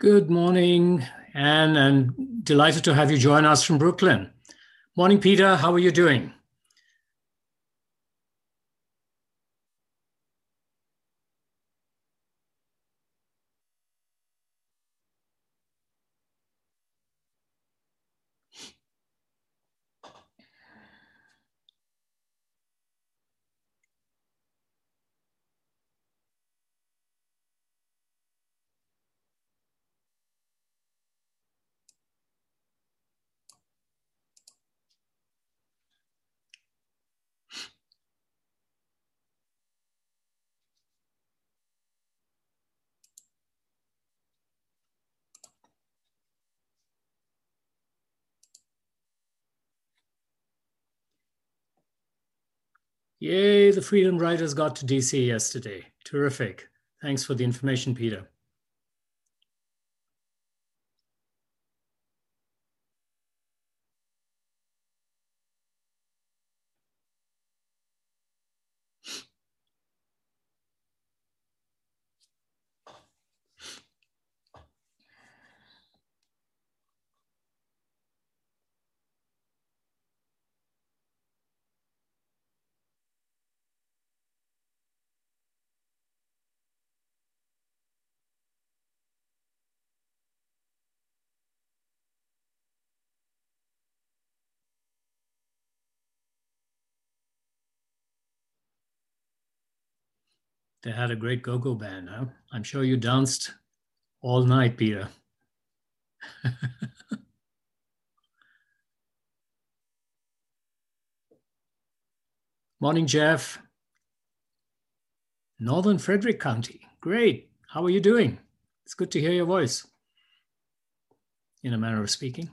Good morning, Anne, and delighted to have you join us from Brooklyn. Morning, Peter. How are you doing? Yay, the Freedom Riders got to DC yesterday. Terrific. Thanks for the information, Peter. They had a great go-go band, huh? I'm sure you danced all night, Peter. Morning, Jeff. Northern Frederick County. Great. How are you doing? It's good to hear your voice, in a manner of speaking.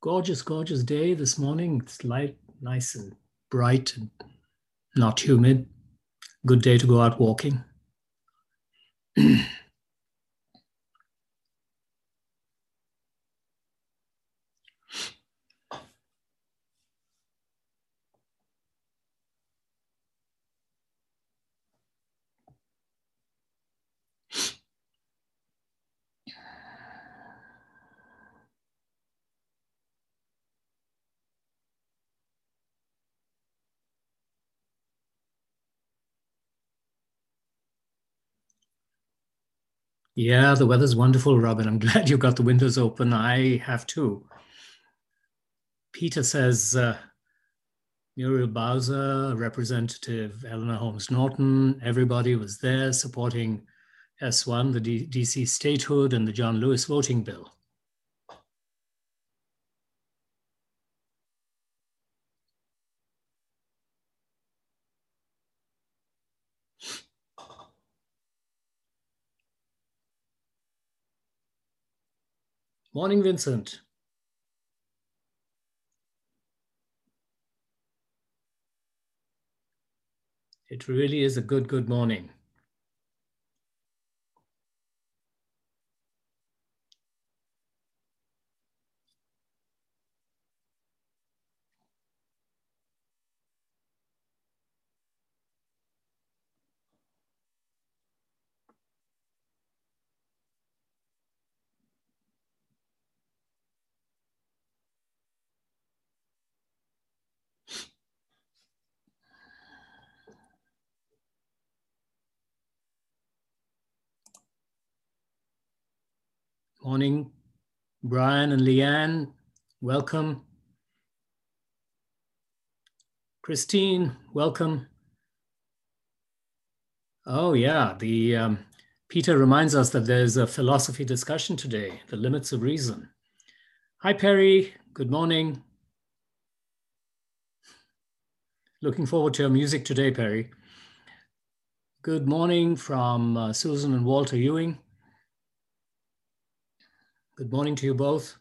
Gorgeous, gorgeous day this morning. It's light, nice and bright and not humid. Good day to go out walking. Yeah, the weather's wonderful, Robin. I'm glad you got the windows open. I have too. Peter says uh, Muriel Bowser, Representative Eleanor Holmes Norton, everybody was there supporting S1, the D- DC statehood, and the John Lewis voting bill. Morning, Vincent. It really is a good, good morning. Morning, Brian and Leanne. Welcome. Christine, welcome. Oh yeah, the um, Peter reminds us that there's a philosophy discussion today, the limits of reason. Hi Perry, good morning. Looking forward to your music today, Perry. Good morning from uh, Susan and Walter Ewing. Good morning to you both.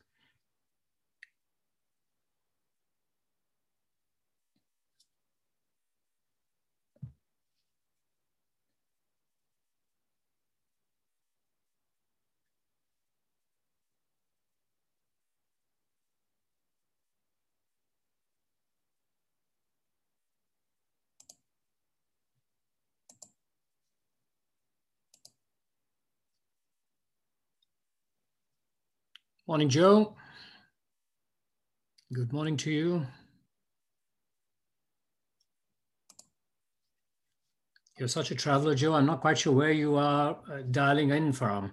Morning, Joe. Good morning to you. You're such a traveler, Joe. I'm not quite sure where you are uh, dialing in from.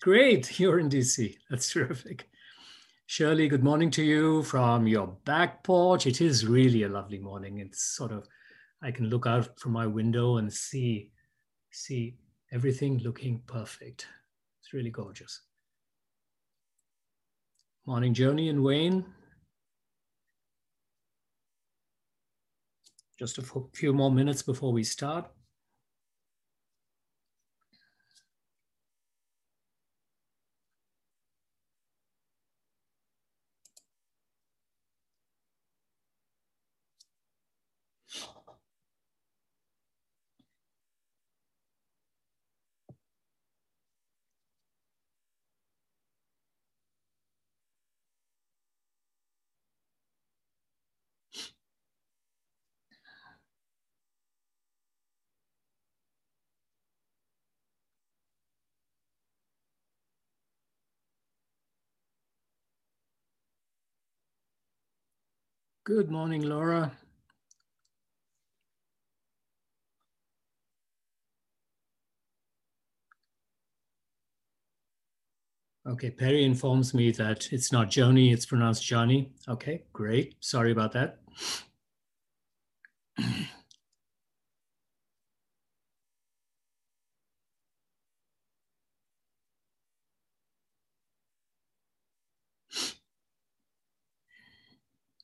Great, you're in DC. That's terrific. Shirley, good morning to you from your back porch. It is really a lovely morning. It's sort of, I can look out from my window and see, see everything looking perfect. It's really gorgeous. Morning, Joni and Wayne. Just a few more minutes before we start. Good morning, Laura. Okay, Perry informs me that it's not Joni, it's pronounced Johnny. Okay, great. Sorry about that.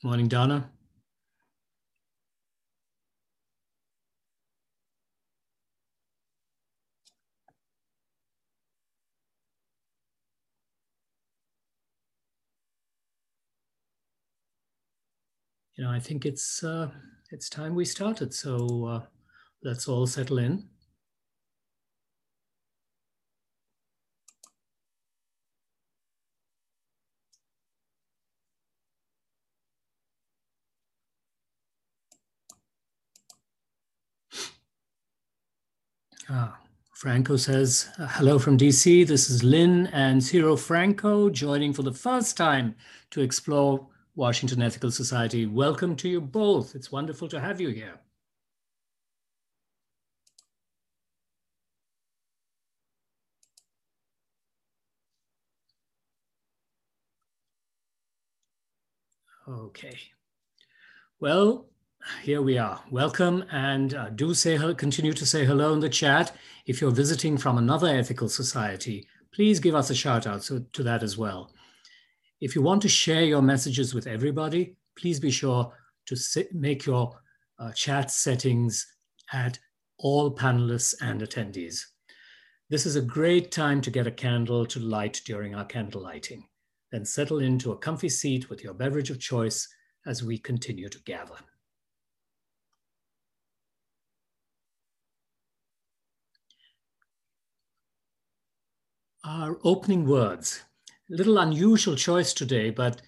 Morning, Donna. You know, I think it's uh, it's time we started. So uh, let's all settle in. Ah, Franco says, hello from DC. This is Lynn and Ciro Franco joining for the first time to explore Washington Ethical Society. Welcome to you both. It's wonderful to have you here. Okay. Well, here we are. Welcome and uh, do say continue to say hello in the chat. If you're visiting from another ethical society, please give us a shout out to, to that as well. If you want to share your messages with everybody, please be sure to sit, make your uh, chat settings at all panelists and attendees. This is a great time to get a candle to light during our candle lighting. Then settle into a comfy seat with your beverage of choice as we continue to gather. Our opening words. A little unusual choice today, but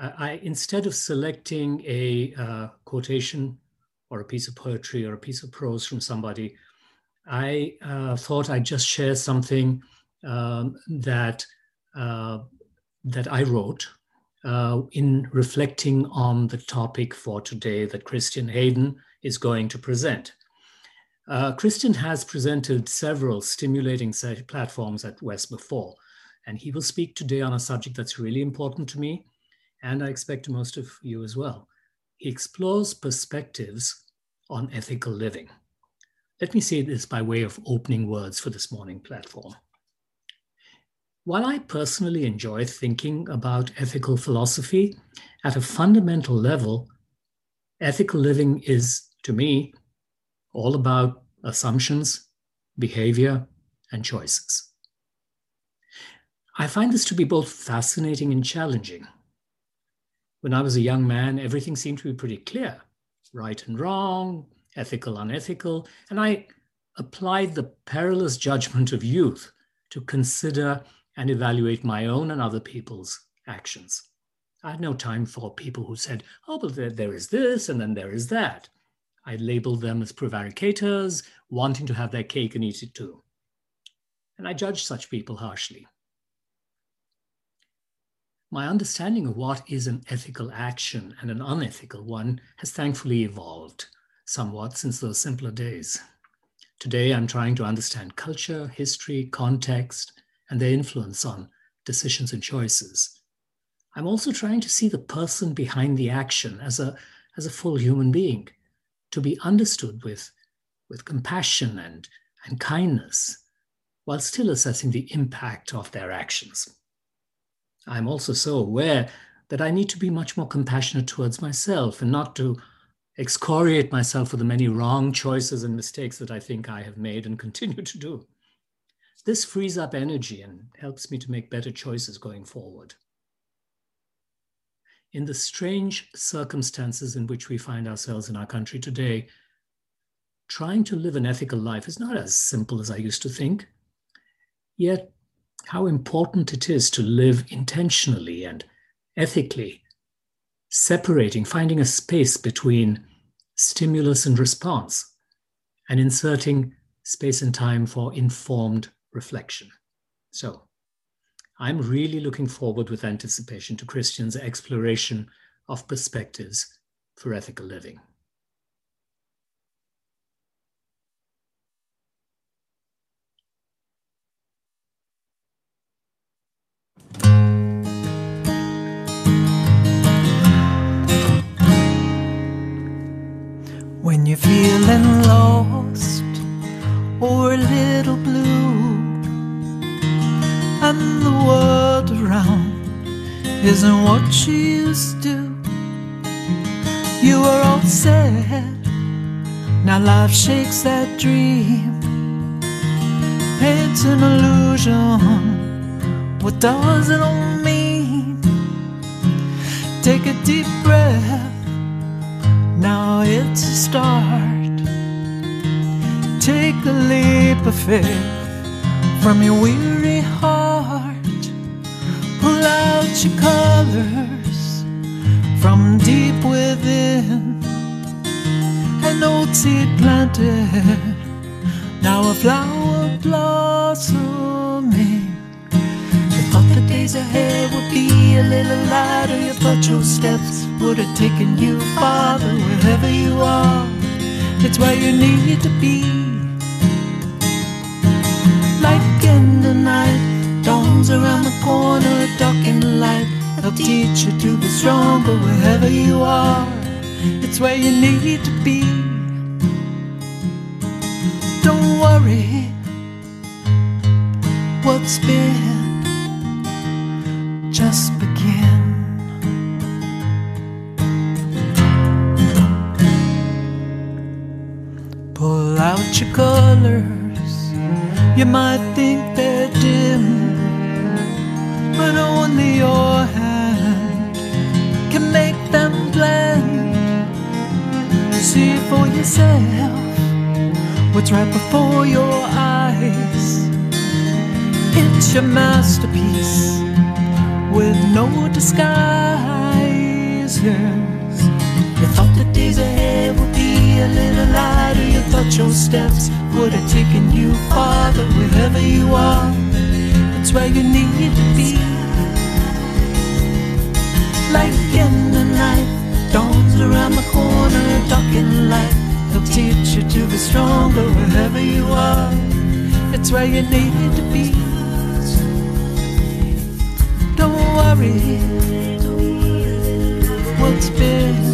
uh, I instead of selecting a uh, quotation or a piece of poetry or a piece of prose from somebody, I uh, thought I'd just share something um, that uh, that I wrote uh, in reflecting on the topic for today that Christian Hayden is going to present. Uh, Christian has presented several stimulating platforms at West before, and he will speak today on a subject that's really important to me, and I expect to most of you as well. He explores perspectives on ethical living. Let me say this by way of opening words for this morning platform. While I personally enjoy thinking about ethical philosophy, at a fundamental level, ethical living is, to me, all about assumptions, behavior, and choices. I find this to be both fascinating and challenging. When I was a young man, everything seemed to be pretty clear right and wrong, ethical, unethical, and I applied the perilous judgment of youth to consider and evaluate my own and other people's actions. I had no time for people who said, oh, but there, there is this and then there is that. I label them as prevaricators, wanting to have their cake and eat it too. And I judge such people harshly. My understanding of what is an ethical action and an unethical one has thankfully evolved somewhat since those simpler days. Today, I'm trying to understand culture, history, context, and their influence on decisions and choices. I'm also trying to see the person behind the action as a, as a full human being, to be understood with, with compassion and, and kindness, while still assessing the impact of their actions. I'm also so aware that I need to be much more compassionate towards myself and not to excoriate myself for the many wrong choices and mistakes that I think I have made and continue to do. This frees up energy and helps me to make better choices going forward. In the strange circumstances in which we find ourselves in our country today, trying to live an ethical life is not as simple as I used to think. Yet, how important it is to live intentionally and ethically, separating, finding a space between stimulus and response, and inserting space and time for informed reflection. So, I'm really looking forward with anticipation to Christian's exploration of perspectives for ethical living. When you're feeling lost or a little blue, and the world around isn't what you used to, you are all sad. Now life shakes that dream, It's an illusion. What does it all mean? Take a deep breath now it's a start. Take a leap of faith from your weary heart. Pull out your colors from deep within. An old seed planted, now a flower blossoming. You thought the days ahead would be a little lighter. You thought your steps would have taken you farther wherever you are. It's where you need to be. Like in the night, dawns around the corner, dark in the light. They'll teach you to be stronger wherever you are. It's where you need to be. Don't worry, what's been just begin. Pull out your colors. You might think they're dim, but only your hand can make them blend. See for yourself what's right before your eyes. It's your masterpiece with no disguises. You a little lighter. You thought your steps would have taken you farther wherever you are. that's where you need to be. Like in the night, dawns around the corner, dark in light. They'll teach you to be stronger wherever you are. It's where you need to be. Don't worry what's been.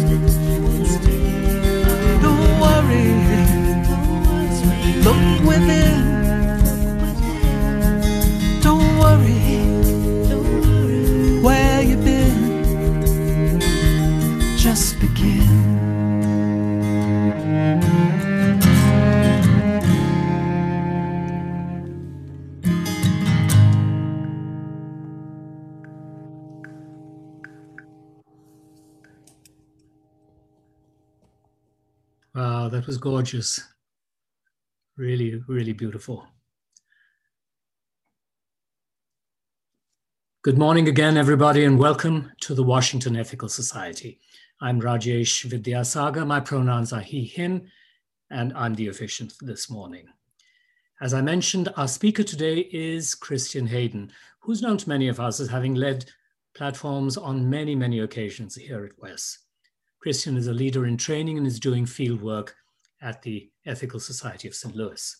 Look within. Don't worry where you've been. Just begin. Wow, that was gorgeous. Really, really beautiful. Good morning again, everybody, and welcome to the Washington Ethical Society. I'm Rajesh Vidyasagar. My pronouns are he, him, and I'm the officiant this morning. As I mentioned, our speaker today is Christian Hayden, who's known to many of us as having led platforms on many, many occasions here at WES. Christian is a leader in training and is doing field work at the Ethical Society of St. Louis.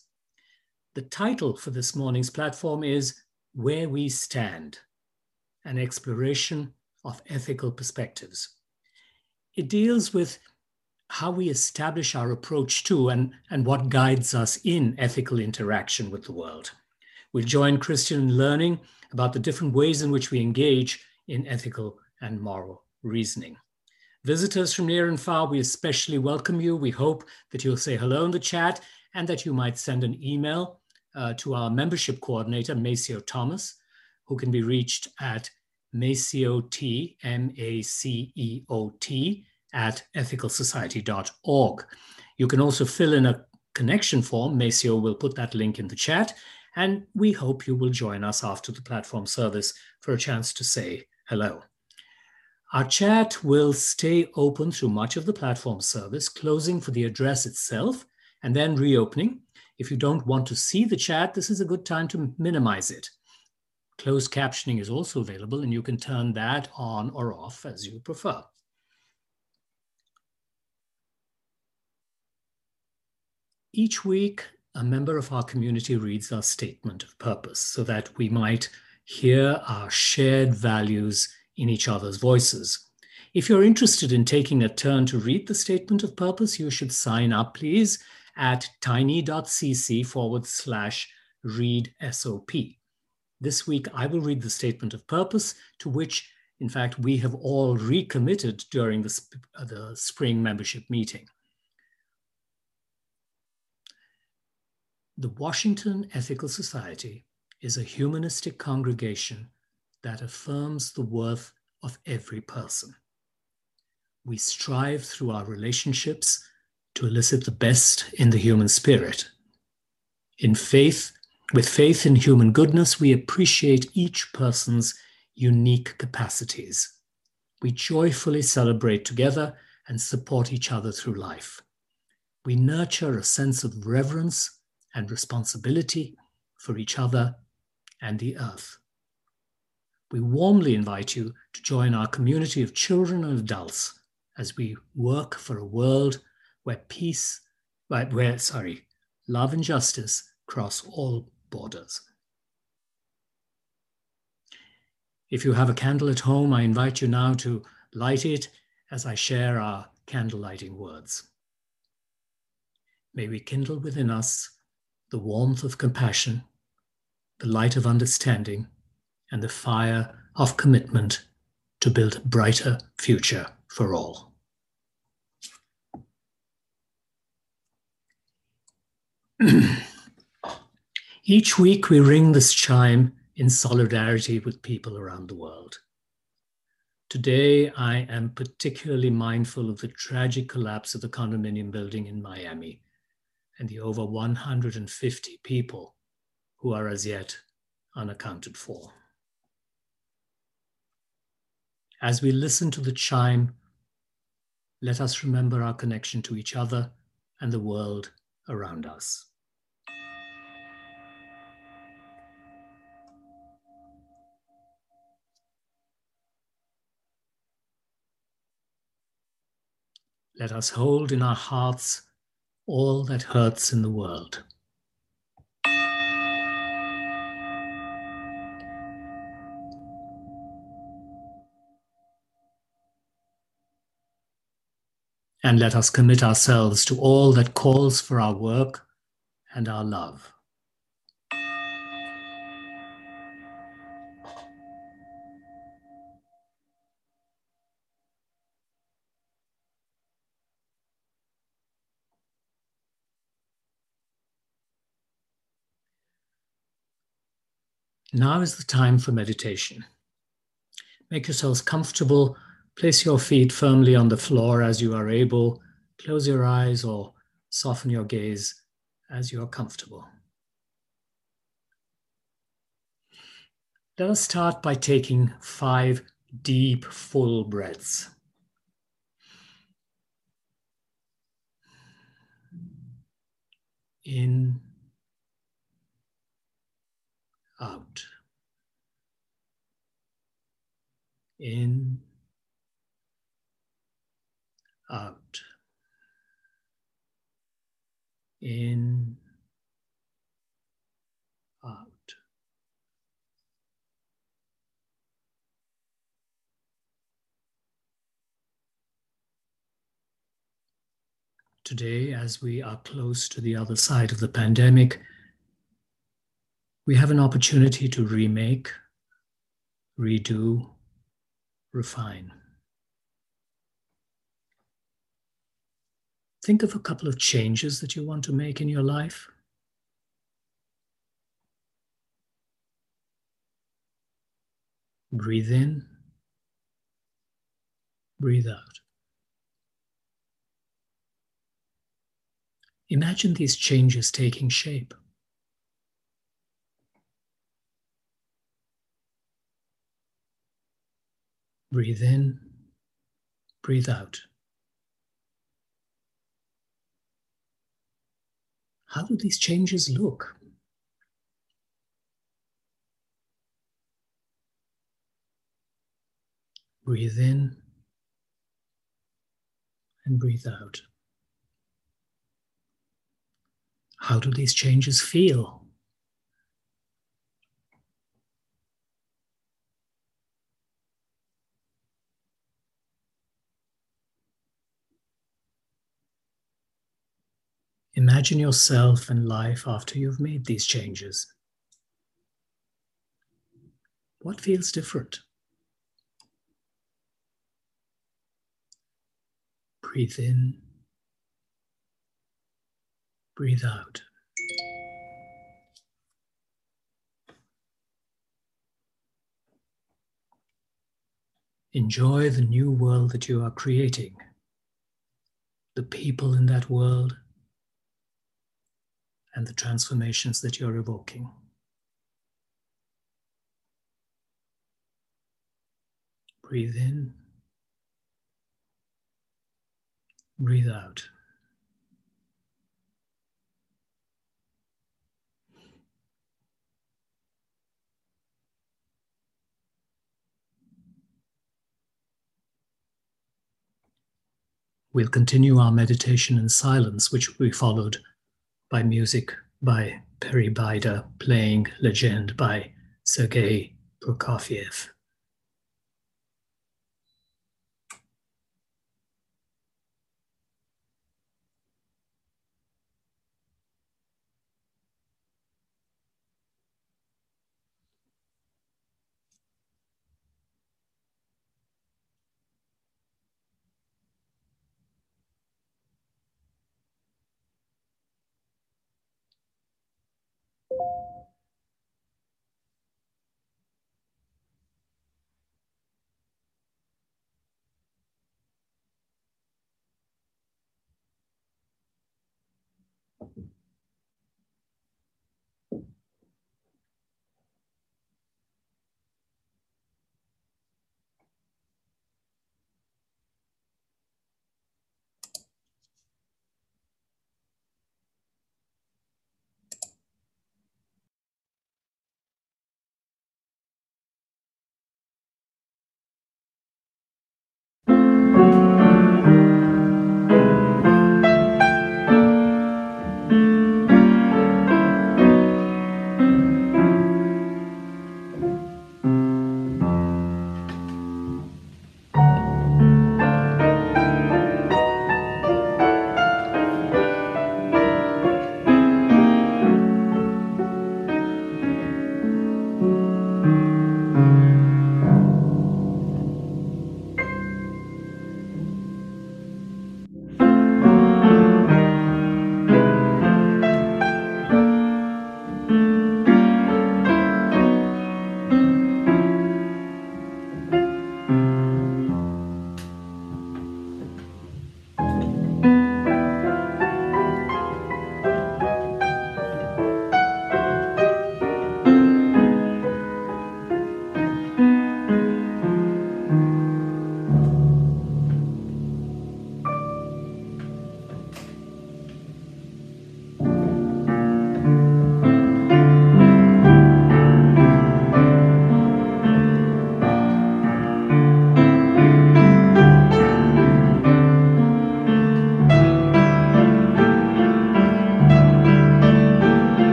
The title for this morning's platform is Where We Stand, an exploration of ethical perspectives. It deals with how we establish our approach to and, and what guides us in ethical interaction with the world. We'll join Christian in learning about the different ways in which we engage in ethical and moral reasoning. Visitors from near and far, we especially welcome you. We hope that you'll say hello in the chat and that you might send an email uh, to our membership coordinator, Maceo Thomas, who can be reached at Maceot, M-A-C-E-O-T, at ethicalsociety.org. You can also fill in a connection form. Maceo will put that link in the chat. And we hope you will join us after the platform service for a chance to say hello. Our chat will stay open through much of the platform service, closing for the address itself and then reopening. If you don't want to see the chat, this is a good time to minimize it. Closed captioning is also available, and you can turn that on or off as you prefer. Each week, a member of our community reads our statement of purpose so that we might hear our shared values in each other's voices. If you're interested in taking a turn to read the statement of purpose, you should sign up, please, at tiny.cc forward slash read SOP. This week, I will read the statement of purpose to which, in fact, we have all recommitted during the, sp uh, the spring membership meeting. The Washington Ethical Society is a humanistic congregation that affirms the worth of every person. We strive through our relationships to elicit the best in the human spirit. In faith, with faith in human goodness, we appreciate each person's unique capacities. We joyfully celebrate together and support each other through life. We nurture a sense of reverence and responsibility for each other and the earth. We warmly invite you to join our community of children and adults as we work for a world where peace, where, sorry, love and justice cross all borders. If you have a candle at home, I invite you now to light it as I share our candle lighting words. May we kindle within us the warmth of compassion, the light of understanding, and the fire of commitment to build a brighter future for all. Each week we ring this chime in solidarity with people around the world. Today, I am particularly mindful of the tragic collapse of the condominium building in Miami and the over 150 people who are as yet unaccounted for. As we listen to the chime, let us remember our connection to each other and the world around us. Let us hold in our hearts all that hurts in the world. And let us commit ourselves to all that calls for our work and our love. Now is the time for meditation. Make yourselves comfortable. Place your feet firmly on the floor as you are able. Close your eyes or soften your gaze as you are comfortable. Let us start by taking five deep, full breaths. In, out. In, in, out. Today, as we are close to the other side of the pandemic, we have an opportunity to remake, redo, refine. Think of a couple of changes that you want to make in your life. Breathe in, breathe out. Imagine these changes taking shape. Breathe in, breathe out. How do these changes look? Breathe in and breathe out. How do these changes feel? Imagine yourself and life after you've made these changes. What feels different? Breathe in, breathe out. Enjoy the new world that you are creating, the people in that world, and the transformations that you're evoking. Breathe in, breathe out. We'll continue our meditation in silence, which will be followed by music by Peri Baida playing Legend by Sergei Prokofiev.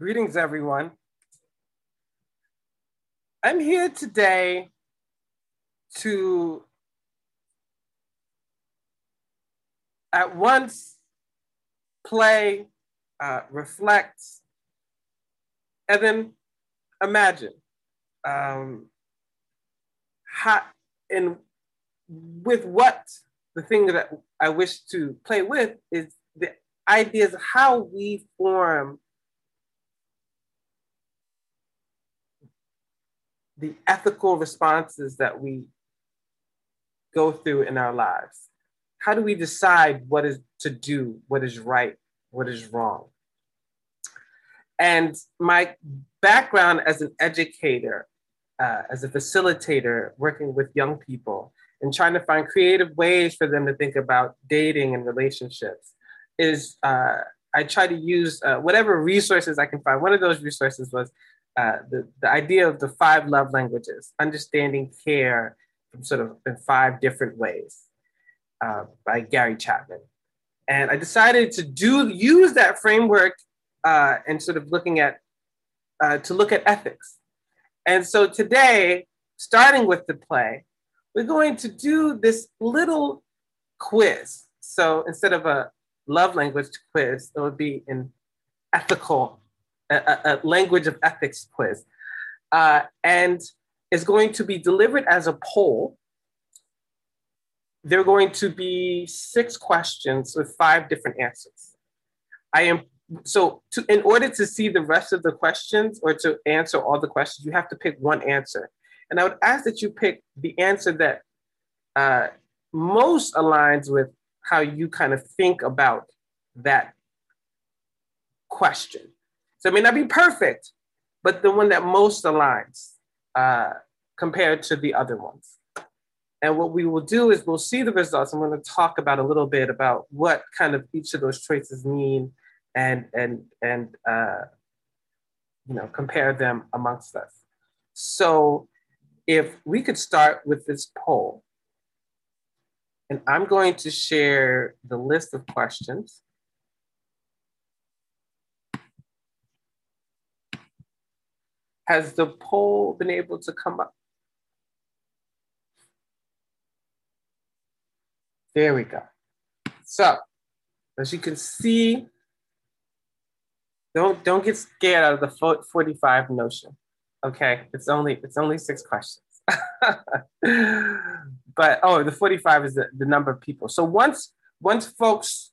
Greetings, everyone. I'm here today to at once play, uh, reflect, and then imagine um, how, and with what the thing that I wish to play with is the ideas of how we form the ethical responses that we go through in our lives. How do we decide what is to do, what is right, what is wrong? And my background as an educator, uh, as a facilitator, working with young people and trying to find creative ways for them to think about dating and relationships is uh, I try to use uh, whatever resources I can find. One of those resources was uh, the, the idea of the five love languages, understanding care from sort of in five different ways uh, by Gary Chapman. And I decided to do use that framework uh, and sort of looking at uh, to look at ethics. And so today, starting with the play, we're going to do this little quiz. So instead of a love language quiz, it would be an ethical a, a language of ethics quiz. Uh, and is going to be delivered as a poll. There are going to be six questions with five different answers. I am so to, in order to see the rest of the questions or to answer all the questions, you have to pick one answer. And I would ask that you pick the answer that uh, most aligns with how you kind of think about that question. So it may not be perfect, but the one that most aligns uh, compared to the other ones. And what we will do is we'll see the results. I'm going to talk about a little bit about what kind of each of those choices mean and and and uh, you know compare them amongst us. So if we could start with this poll, and I'm going to share the list of questions. Has the poll been able to come up? There we go. So, as you can see, don't don't get scared out of the 45 notion. Okay, it's only it's only six questions. but oh, the 45 is the, the number of people. So once once folks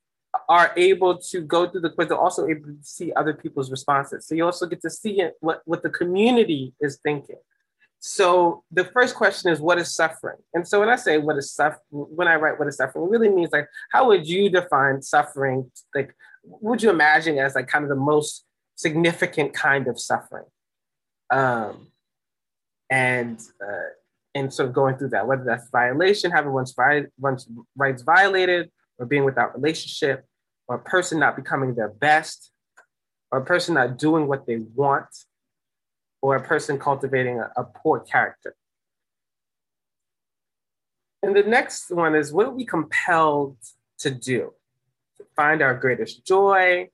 are able to go through the quiz, they're also able to see other people's responses. So you also get to see it, what, what the community is thinking. So the first question is, what is suffering? And so when I say what is suffering, when I write what is suffering, it really means like, how would you define suffering? Like, would you imagine as like kind of the most significant kind of suffering? Um, and uh, and sort of going through that, whether that's violation, having one's, one's rights violated, or being without relationship, or a person not becoming their best, or a person not doing what they want, or a person cultivating a, a poor character. And the next one is what are we compelled to do? To find our greatest joy,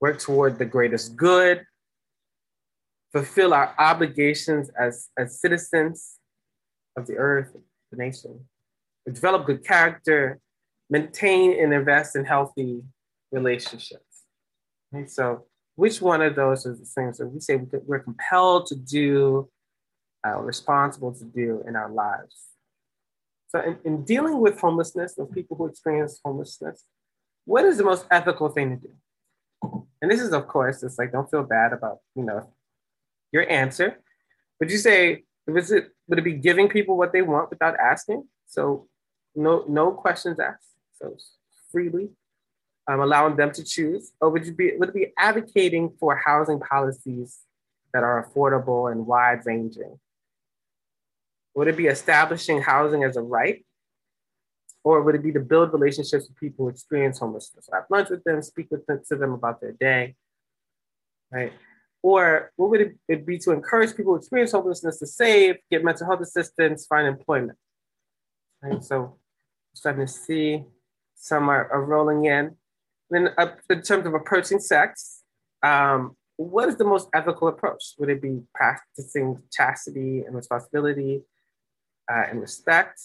work toward the greatest good, fulfill our obligations as, as citizens of the earth, the nation, develop good character, maintain and invest in healthy relationships. Okay, so which one of those are the things that we say we're compelled to do, uh, responsible to do in our lives? So in, in dealing with homelessness, those people who experience homelessness, what is the most ethical thing to do? And this is, of course, it's like, don't feel bad about, you know, your answer. Would you say, was it, would it be giving people what they want without asking? So no, no questions asked so freely, um, allowing them to choose? Or would you be would it be advocating for housing policies that are affordable and wide ranging? Would it be establishing housing as a right? Or would it be to build relationships with people who experience homelessness? Have lunch with them, speak with them, to them about their day, right? Or what would it be to encourage people who experience homelessness to save, get mental health assistance, find employment? Right. So starting to see some are, are rolling in. Then uh, in terms of approaching sex, um, what is the most ethical approach? Would it be practicing chastity and responsibility uh, and respect?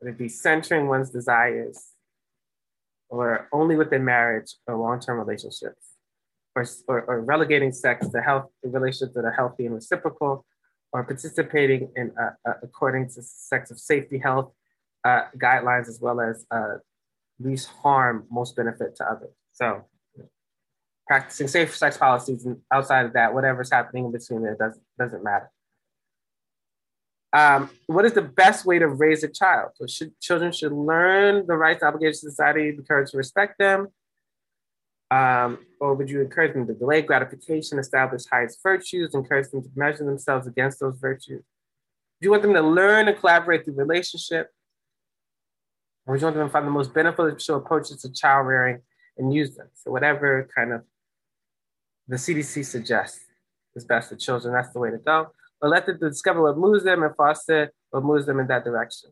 Would it be centering one's desires or only within marriage or long-term relationships? Or, or, or relegating sex to health relationships that are healthy and reciprocal, or participating in uh, uh, according to sex of safety health uh, guidelines as well as uh, least harm, most benefit to others. So practicing safe sex policies and outside of that, whatever's happening in between there doesn't, doesn't matter. Um, what is the best way to raise a child? So should, children should learn the rights, and obligations of society, be encouraged to respect them. Um, or would you encourage them to delay gratification, establish highest virtues, encourage them to measure themselves against those virtues? Do you want them to learn and collaborate through relationship? Want them to find the most beneficial approaches to child rearing and use them? So whatever kind of the CDC suggests is best for children, that's the way to go. But let them discover what moves them and foster what moves them in that direction.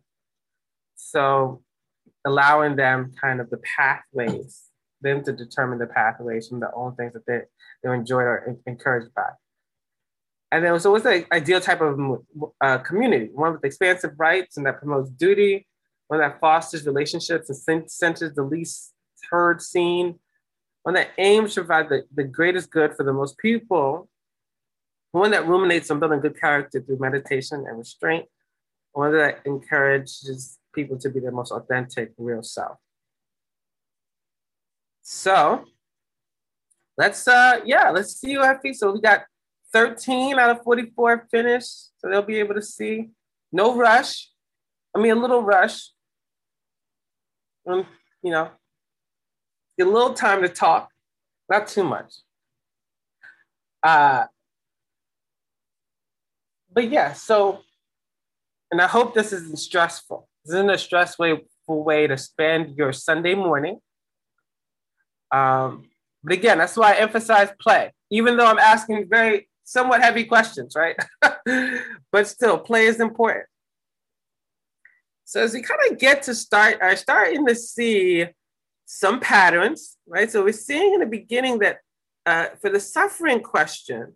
So allowing them kind of the pathways, them to determine the pathways from the own things that they, they enjoy or encouraged by. And then, so what's the ideal type of uh, community? One with expansive rights and that promotes duty, one that fosters relationships and centers the least heard, seen, one that aims to provide the, the greatest good for the most people, one that ruminates on building good character through meditation and restraint, one that encourages people to be their most authentic, real self. So let's uh yeah, let's see what happens. So we got 13 out of 44 finished. So they'll be able to see. No rush. I mean a little rush. Um, you know, get a little time to talk, not too much. Uh, but yeah, so, and I hope this isn't stressful. This isn't a stressful way to spend your Sunday morning. Um, but again, that's why I emphasize play, even though I'm asking very somewhat heavy questions, right? but still, play is important. So as we kind of get to start, are starting to see some patterns, right? So we're seeing in the beginning that uh, for the suffering question,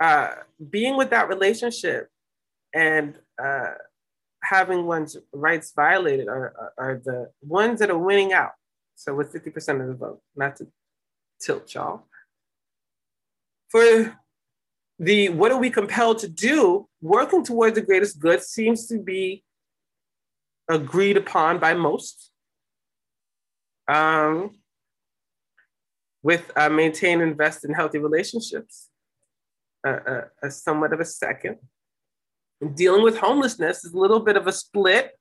uh, being with that relationship and uh, having one's rights violated are, are, are, the ones that are winning out. So with 50% of the vote, not to tilt y'all. For the what are we compelled to do, working towards the greatest good seems to be agreed upon by most um, with uh, maintain, invest in healthy relationships, uh, uh, somewhat of a second. And dealing with homelessness is a little bit of a split,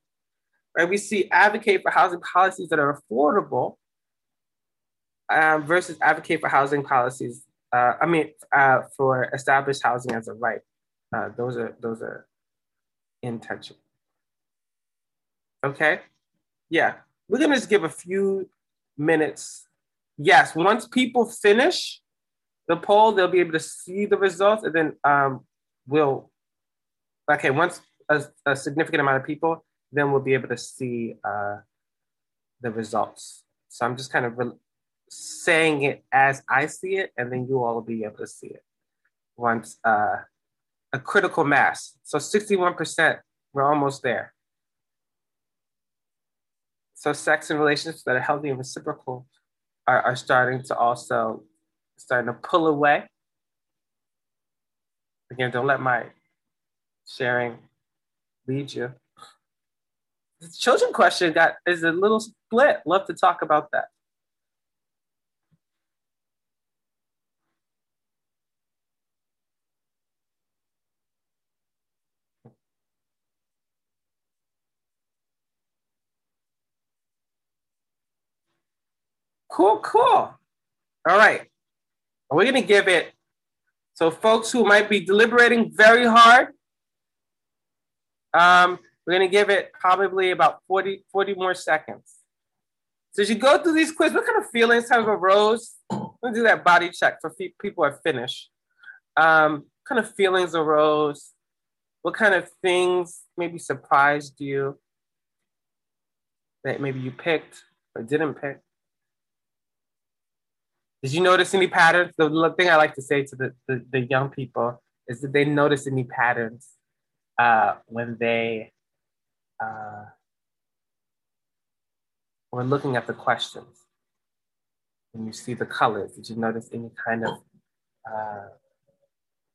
right? We see advocate for housing policies that are affordable uh, versus advocate for housing policies. Uh, I mean, uh, for established housing as a right. Uh, those are those are in tension. Okay, yeah, we're gonna just give a few minutes. Yes, once people finish the poll, they'll be able to see the results, and then um, we'll, okay, once a, a, significant amount of people, then we'll be able to see uh, the results. So I'm just kind of saying it as I see it, and then you all will be able to see it once uh, a critical mass. So 61%, we're almost there. So sex and relationships that are healthy and reciprocal are, are starting to also starting to pull away. Again, don't let my sharing lead you. The children question got is a little split. Love to talk about that. Cool, cool. All right. We're going to give it, so folks who might be deliberating very hard, um, we're going to give it probably about 40, 40 more seconds. So as you go through these quizzes, what kind of feelings have arose? Let's do that body check for people are finished. Um, kind of feelings arose? What kind of things maybe surprised you that maybe you picked or didn't pick? Did you notice any patterns? The thing I like to say to the, the, the young people is that they notice any patterns uh, when they uh, when looking at the questions. When you see the colors, did you notice any kind of uh,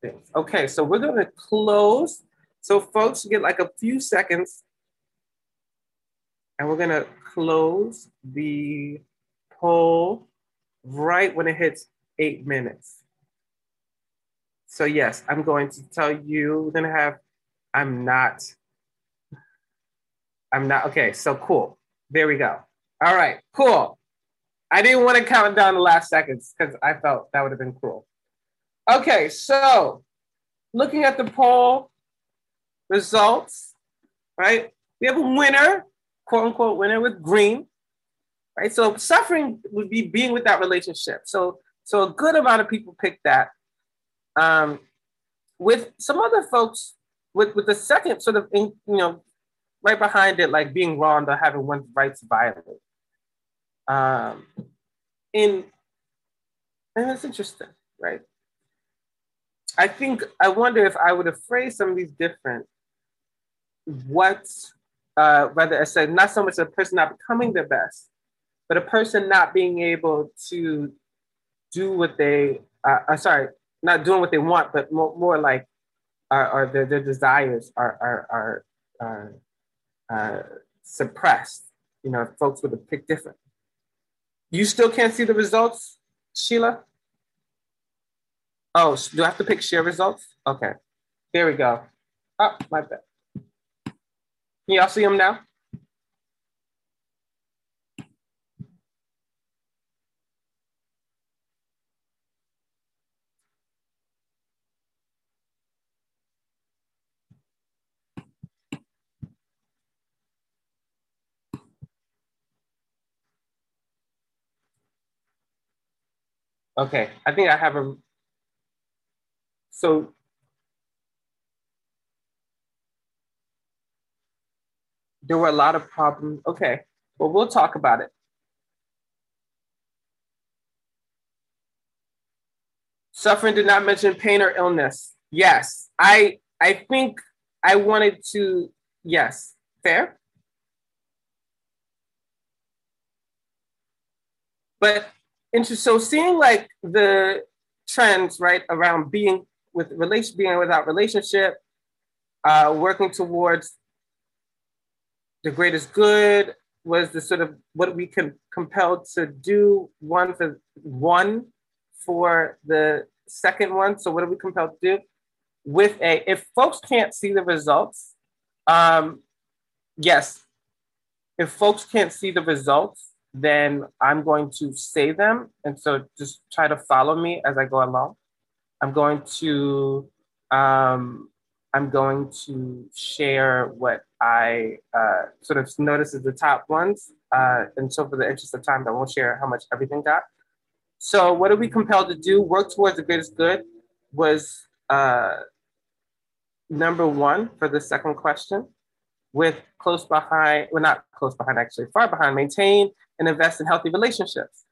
things? Okay, so we're going to close. So folks get like a few seconds and we're going to close the poll right when it hits eight minutes. So yes, I'm going to tell you, we're gonna have, I'm not, I'm not, okay, so cool. There we go. All right, cool. I didn't want to count down the last seconds because I felt that would have been cruel. Okay, so looking at the poll results, right? We have a winner, quote unquote winner with green right? So suffering would be being with that relationship. So so a good amount of people pick that. Um, with some other folks, with with the second sort of in, you know right behind it, like being wronged or having one's rights violated. Um, in and it's interesting, right? I think I wonder if I would have phrased some of these different. What, uh, rather I said, not so much a person not becoming their best, but a person not being able to do what they, uh, uh, sorry, not doing what they want, but more, more like are, are their, their desires are, are, are, uh, suppressed. You know, folks would have picked different. You still can't see the results, Sheila? Oh, do I have to pick share results? Okay, there we go. Oh, my bad. Can y'all see them now? Okay, I think I have a, so there were a lot of problems. Okay, well, we'll talk about it. Suffering did not mention pain or illness. Yes, I I think I wanted to, yes, fair. But so seeing like the trends right around being with relation being without relationship uh, working towards the greatest good was the sort of what we can compelled to do one for one for the second one. So what are we compelled to do? With a if folks can't see the results um yes. If folks can't see the results then I'm going to say them. And so just try to follow me as I go along. I'm going to um, I'm going to share what I uh, sort of notice as the top ones. Uh, and so for the interest of time, I won't share how much everything got. So what are we compelled to do? Work towards the greatest good was uh, number one for the second question with close behind, well, not close behind, actually, far behind, maintain and invest in healthy relationships.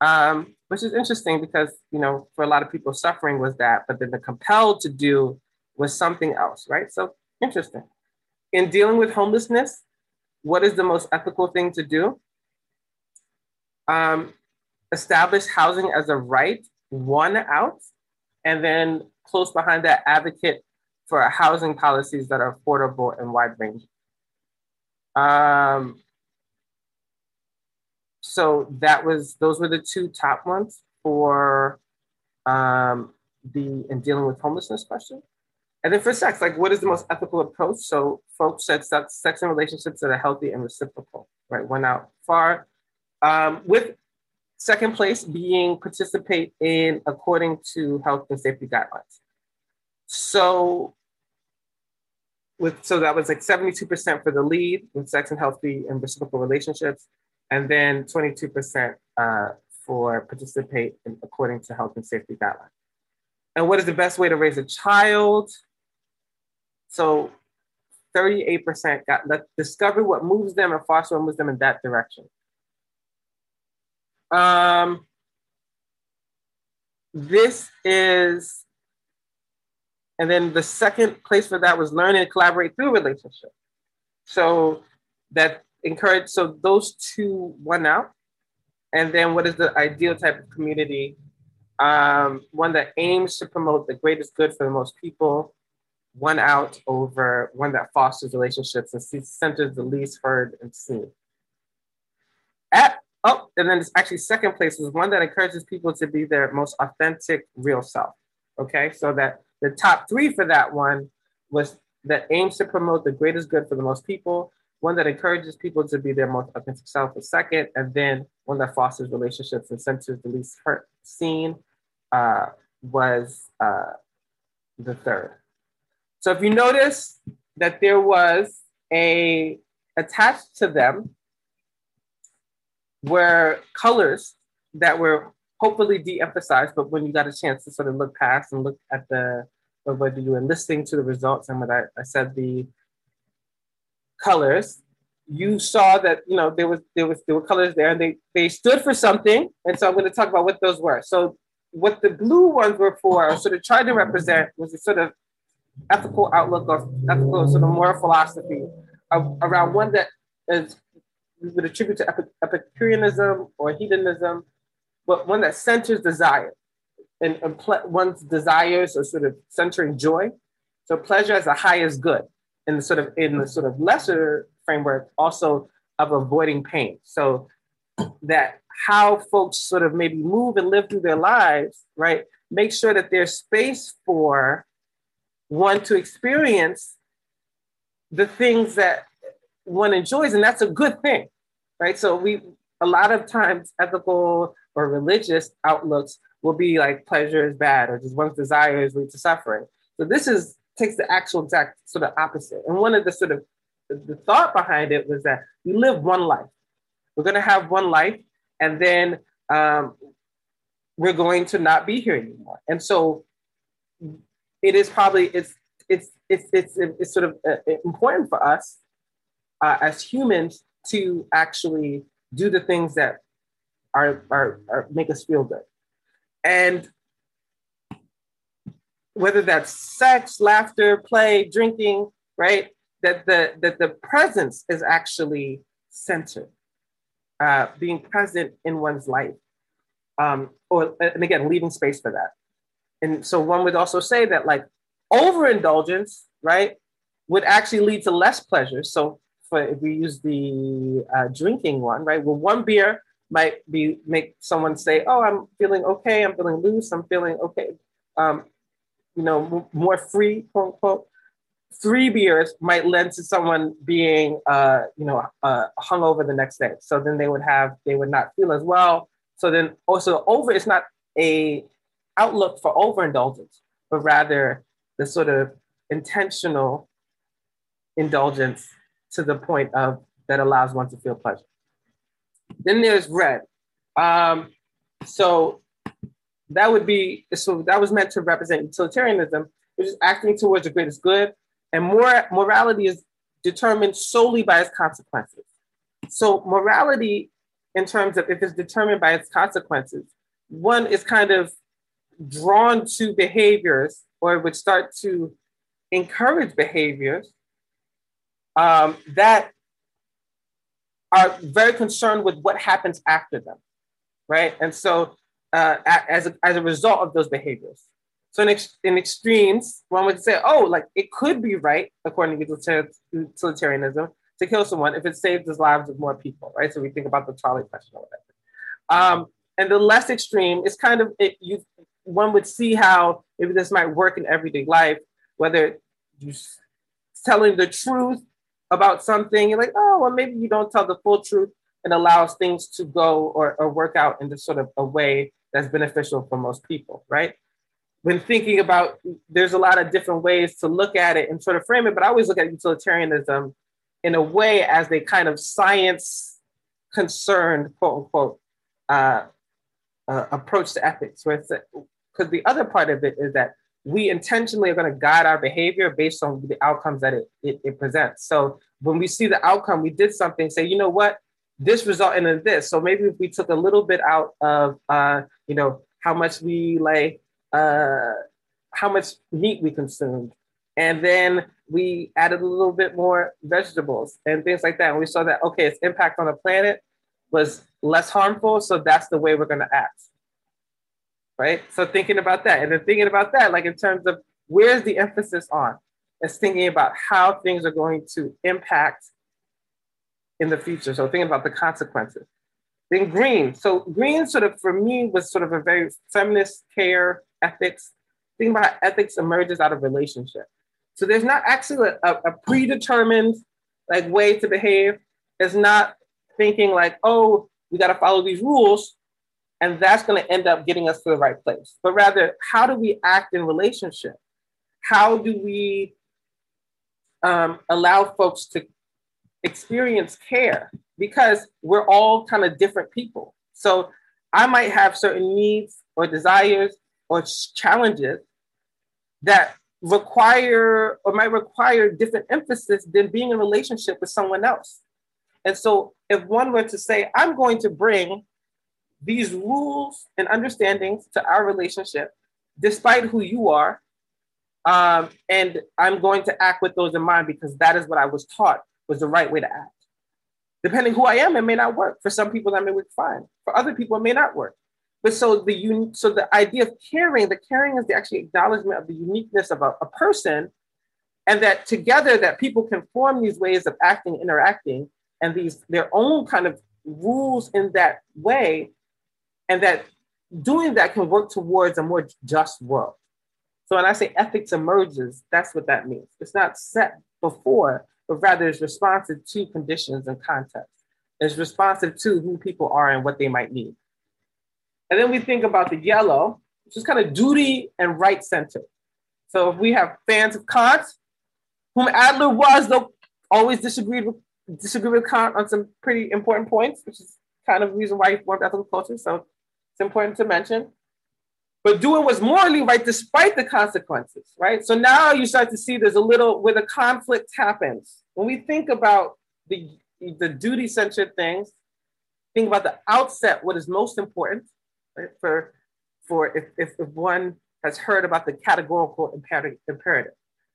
Um, which is interesting because, you know, for a lot of people, suffering was that, but then the compelled to do was something else, right? So interesting. In dealing with homelessness, what is the most ethical thing to do? Um, establish housing as a right, won out, and then close behind that, advocate for housing policies that are affordable and wide ranging. Um, so that was those were the two top ones for um, the in dealing with homelessness question. And then for sex, like what is the most ethical approach? So folks said sex, sex and relationships that are healthy and reciprocal, right? Went out far. Um, with second place being participate in according to health and safety guidelines. So with so that was like 72% for the lead with sex and healthy and reciprocal relationships, and then 22% uh, for participate in, according to health and safety guidelines. And what is the best way to raise a child? So 38% got let discover what moves them and foster what moves them in that direction. Um, this is, and then the second place for that was learn and collaborate through relationship. So that encourage, so those two won out. And then what is the ideal type of community? Um, one that aims to promote the greatest good for the most people, won out over one that fosters relationships and centers the least heard and seen. At oh, and then it's actually second place was one that encourages people to be their most authentic, real self. Okay, so that the top three for that one was that aims to promote the greatest good for the most people, one that encourages people to be their most authentic self the second, and then one that fosters relationships and centers the least hurt seen uh, was uh, the third. So if you notice that there was a attached to them were colors that were hopefully de-emphasized, but when you got a chance to sort of look past and look at the, whether you were listening to the results and what I, I said the colors, you saw that you know there was there was there were colors there and they they stood for something. And so I'm going to talk about what those were. So what the blue ones were for, sort of trying to represent was a sort of ethical outlook or ethical sort of moral philosophy of, around one that is we would attribute to Epicureanism or hedonism, but one that centers desire and, and ple- one's desires are sort of centering joy. So pleasure as the highest good, in the sort of in the sort of lesser framework also of avoiding pain. So that how folks sort of maybe move and live through their lives, right? Make sure that there's space for one to experience the things that one enjoys, and that's a good thing, right? So we a lot of times ethical or religious outlooks will be like pleasure is bad or just one's desires lead to suffering. So this is takes the actual exact sort of opposite. And one of the sort of the thought behind it was that we live one life. We're going to have one life, and then um, we're going to not be here anymore. And so it is probably it's it's it's it's, it's sort of uh, important for us uh, as humans to actually do the things that are, are, are make us feel good and whether that's sex laughter play drinking right that the that the presence is actually centered uh, being present in one's life um, or and again leaving space for that and so one would also say that like overindulgence, right, would actually lead to less pleasure. So for if we use the uh, drinking one, right, well, one beer might be make someone say, "Oh, I'm feeling okay. I'm feeling loose. I'm feeling okay." Um, you know, more free, quote unquote. Three beers might lend to someone being, uh, you know, uh, hungover the next day. So then they would have, they would not feel as well. So then also over, it's not a outlook for overindulgence, but rather the sort of intentional indulgence to the point of that allows one to feel pleasure. Then there's red. Um, so that would be so that was meant to represent utilitarianism, which is acting towards the greatest good, and more morality is determined solely by its consequences. So morality, in terms of if it's determined by its consequences, one is kind of drawn to behaviors or would start to encourage behaviors um, that are very concerned with what happens after them, right? And so, uh, as, a, as a result of those behaviors. So, in, ex- in extremes, one would say, oh, like it could be right, according to utilitarianism, to kill someone if it saves the lives of more people, right? So, we think about the trolley question or whatever. Um, and the less extreme is kind of it, you one would see how maybe this might work in everyday life, whether you're telling the truth about something, you're like, oh, well, maybe you don't tell the full truth and allows things to go or, or work out in this sort of a way that's beneficial for most people, right? When thinking about, there's a lot of different ways to look at it and sort of frame it, but I always look at utilitarianism in a way as a kind of science concerned, quote unquote, uh, uh, approach to ethics, where because the other part of it is that we intentionally are going to guide our behavior based on the outcomes that it, it, it, presents. So when we see the outcome, we did something, say, you know what, this resulted in this. So maybe if we took a little bit out of, uh, you know, how much we like, uh, how much meat we consumed. And then we added a little bit more vegetables and things like that. And we saw that, okay, its impact on the planet was less harmful. So that's the way we're going to act. Right. So thinking about that and then thinking about that, like in terms of where's the emphasis on? It's thinking about how things are going to impact in the future. So thinking about the consequences. Then green. So green sort of for me was sort of a very feminist care ethics. Thinking about how ethics emerges out of relationship. So there's not actually a, a predetermined like way to behave. It's not thinking like, oh, we got to follow these rules and that's going to end up getting us to the right place. But rather, how do we act in relationship? How do we um, allow folks to experience care? Because we're all kind of different people. So I might have certain needs or desires or challenges that require or might require different emphasis than being in relationship with someone else. And so if one were to say, I'm going to bring these rules and understandings to our relationship, despite who you are, um, and I'm going to act with those in mind because that is what I was taught was the right way to act. Depending who I am, it may not work. For some people, that may work fine. For other people, it may not work. But so the un- so the idea of caring, the caring is the actually acknowledgement of the uniqueness of a, a person, and that together that people can form these ways of acting, interacting, and these their own kind of rules in that way, and that doing that can work towards a more just world. So when I say ethics emerges, that's what that means. It's not set before, but rather it's responsive to conditions and context. It's responsive to who people are and what they might need. And then we think about the yellow, which is kind of duty and right center. So if we have fans of Kant, whom Adler was, though always disagreed with disagreed with Kant on some pretty important points, which is kind of the reason why he formed ethical culture. So it's important to mention. But doing what's morally right despite the consequences, right? So now you start to see there's a little where the conflict happens. When we think about the, the duty centered things, think about the outset, what is most important, right? For for if, if, if one has heard about the categorical imperative, imperative,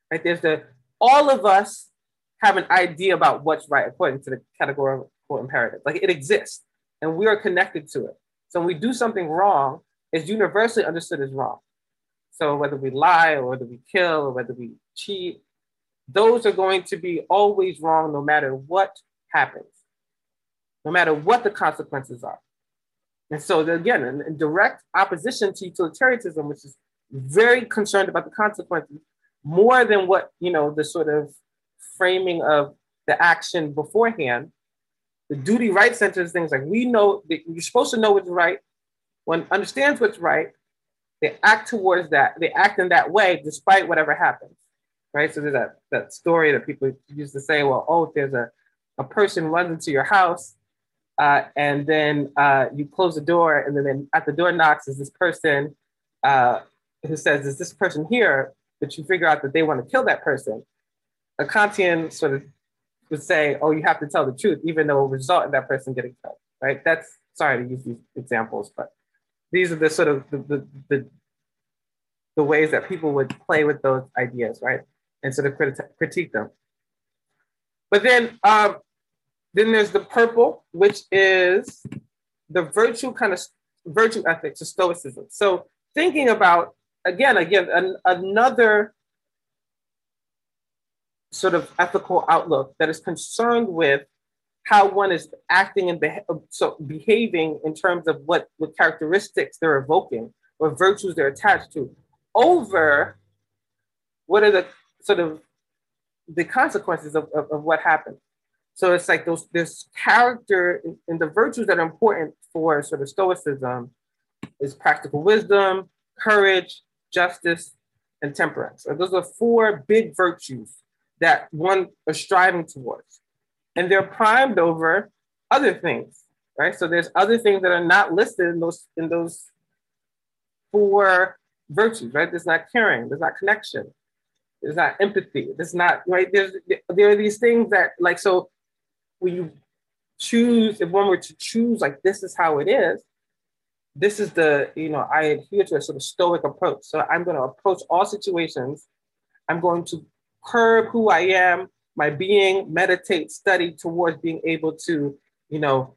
right? There's the all of us have an idea about what's right according to the categorical imperative. Like it exists, and we are connected to it. So when we do something wrong, it's universally understood as wrong. So whether we lie or whether we kill or whether we cheat, those are going to be always wrong no matter what happens, no matter what the consequences are. And so, again, in, direct opposition to utilitarianism, which is very concerned about the consequences more than what, you know, the sort of framing of the action beforehand. The duty right centers things like we know that you're supposed to know what's right. One understands what's right. They act towards that. They act in that way despite whatever happens. Right. So there's that, that story that people used to say, well, oh, if there's a, a person runs into your house uh, and then uh, you close the door, and then at the door knocks is this person uh, who says, "Is this person here?" But you figure out that they want to kill that person. A Kantian sort of would say, "Oh, you have to tell the truth, even though it will result in that person getting killed." Right? That's sorry to use these examples, but these are the sort of the, the, the, the ways that people would play with those ideas, right? And sort of criti- critique them. But then um, then there's the purple, which is the virtue kind of virtue ethics of Stoicism. So thinking about again, again, an, another sort of ethical outlook that is concerned with how one is acting and beha- uh, so behaving in terms of what, what characteristics they're evoking or virtues they're attached to over what are the sort of the consequences of, of, of what happened so it's like those this character and the virtues that are important for sort of stoicism is practical wisdom, courage, justice, and temperance. And those are four big virtues that one is striving towards. And they're primed over other things, right? So there's other things that are not listed in those in those four virtues, right? There's not caring, there's not connection, there's not empathy, there's not right. There's there are these things that like so when you choose, if one were to choose, like this is how it is, this is the, you know, I adhere to a sort of stoic approach. So I'm going to approach all situations. I'm going to curb who I am, my being, meditate, study towards being able to, you know,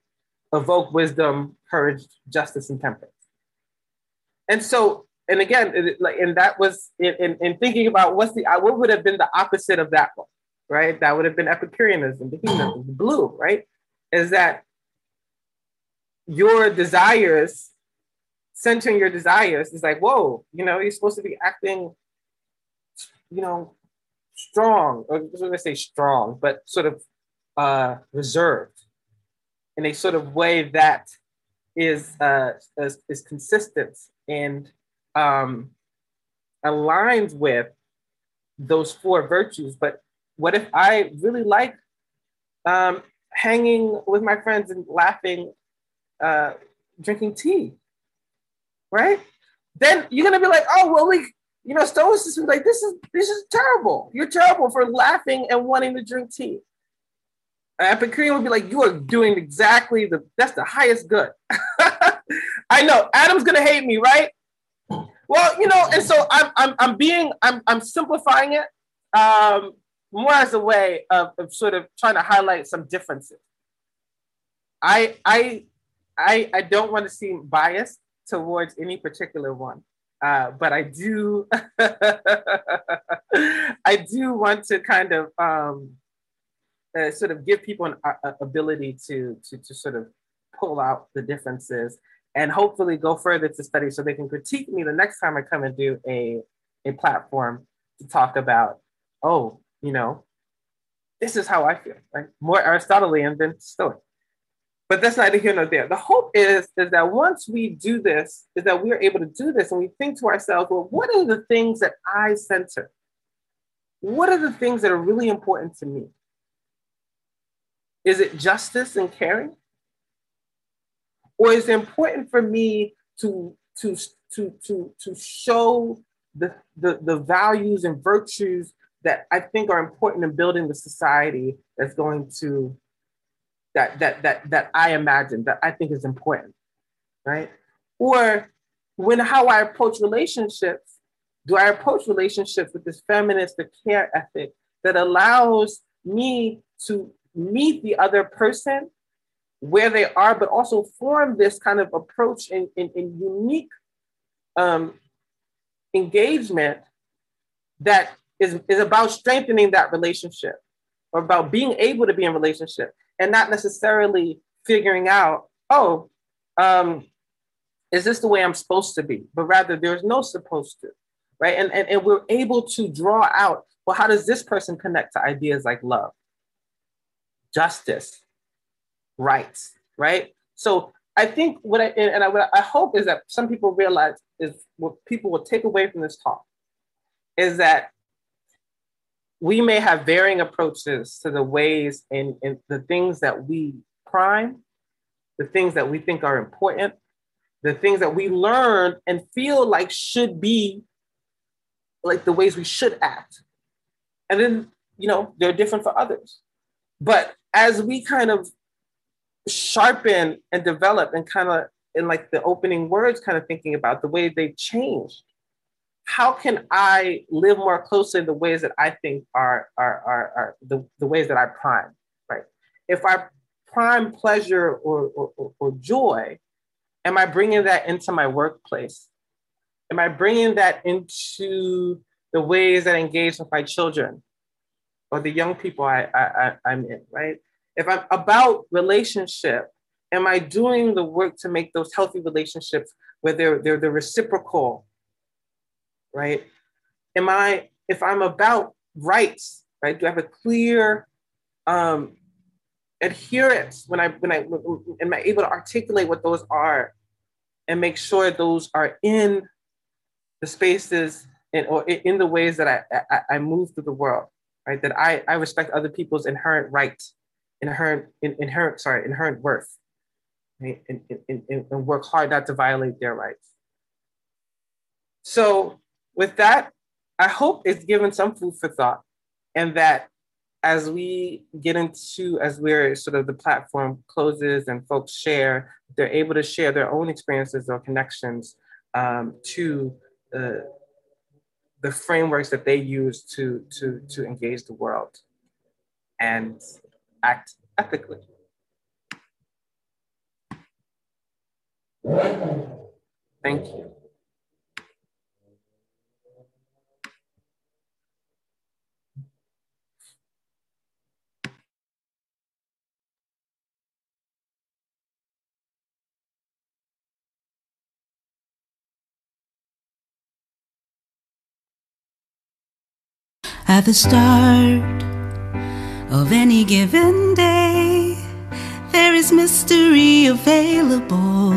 evoke wisdom, courage, justice, and temperance. And so, and again, it, like, and that was in, in, in, thinking about what's the uh, what would have been the opposite of that one, right? That would have been Epicureanism, the the blue, right? Is that your desires, centering your desires, is like, whoa, you know, you're supposed to be acting, you know, strong, or I was going to say strong, but sort of uh, reserved in a sort of way that is uh, is, is consistent and um, aligns with those four virtues. But what if I really like um, hanging with my friends and laughing, uh, drinking tea, right? Then you're gonna be like, oh well, we, you know, stoicism like this is this is terrible. You're terrible for laughing and wanting to drink tea. Epicurean would be like, you are doing exactly the that's the highest good. I know Adam's gonna hate me, right? Well, you know, and so I'm I'm I'm being I'm I'm simplifying it um, more as a way of, of sort of trying to highlight some differences. I I I I don't want to seem biased towards any particular one. Uh, but I do, I do want to kind of um, uh, sort of give people an uh, ability to, to, to sort of pull out the differences and hopefully go further to study so they can critique me the next time I come and do a, a platform to talk about, oh, you know, this is how I feel, right? More Aristotelian than Stoic. But that's neither here nor there. The hope is, is that once we do this, is that we are able to do this and we think to ourselves, well, what are the things that I center? What are the things that are really important to me? Is it justice and caring? Or is it important for me to, to, to, to, to show the, the, the values and virtues that I think are important in building the society that's going to that that that that I imagine that I think is important, right? Or when how I approach relationships, do I approach relationships with this feminist care ethic that allows me to meet the other person where they are, but also form this kind of approach in, in, in unique um, engagement that is, is about strengthening that relationship or about being able to be in relationship and not necessarily figuring out, oh, um, is this the way I'm supposed to be? But rather, there's no supposed to, right? And, and, and we're able to draw out, well, how does this person connect to ideas like love? justice, rights, right? So I think what I and I, what I hope is that some people realize is what people will take away from this talk is that we may have varying approaches to the ways and, the things that we prime, the things that we think are important, the things that we learn and feel like should be like the ways we should act. And then, you know, they're different for others. But as we kind of sharpen and develop and kind of in like the opening words kind of thinking about the way they changed how can i live more closely the ways that i think are are are, are the, the ways that i prime right if i prime pleasure or, or, or joy am i bringing that into my workplace am i bringing that into the ways that I engage with my children or the young people I, I, I, am in, right? If I'm about relationship, am I doing the work to make those healthy relationships where they're, they're the reciprocal, right? Am I, if I'm about rights, right? Do I have a clear um, adherence when I, when I, am I able to articulate what those are and make sure those are in the spaces and, or in the ways that I, I, I move through the world? right? That I, I respect other people's inherent rights, inherent, in, inherent, sorry, inherent worth, right? And, and, and, and work hard not to violate their rights. So with that, I hope it's given some food for thought and that as we get into, as we're sort of the platform closes and folks share, they're able to share their own experiences or connections um, to uh, the frameworks that they use to, to, to engage the world and act ethically. Thank you. At the start of any given day, there is mystery available.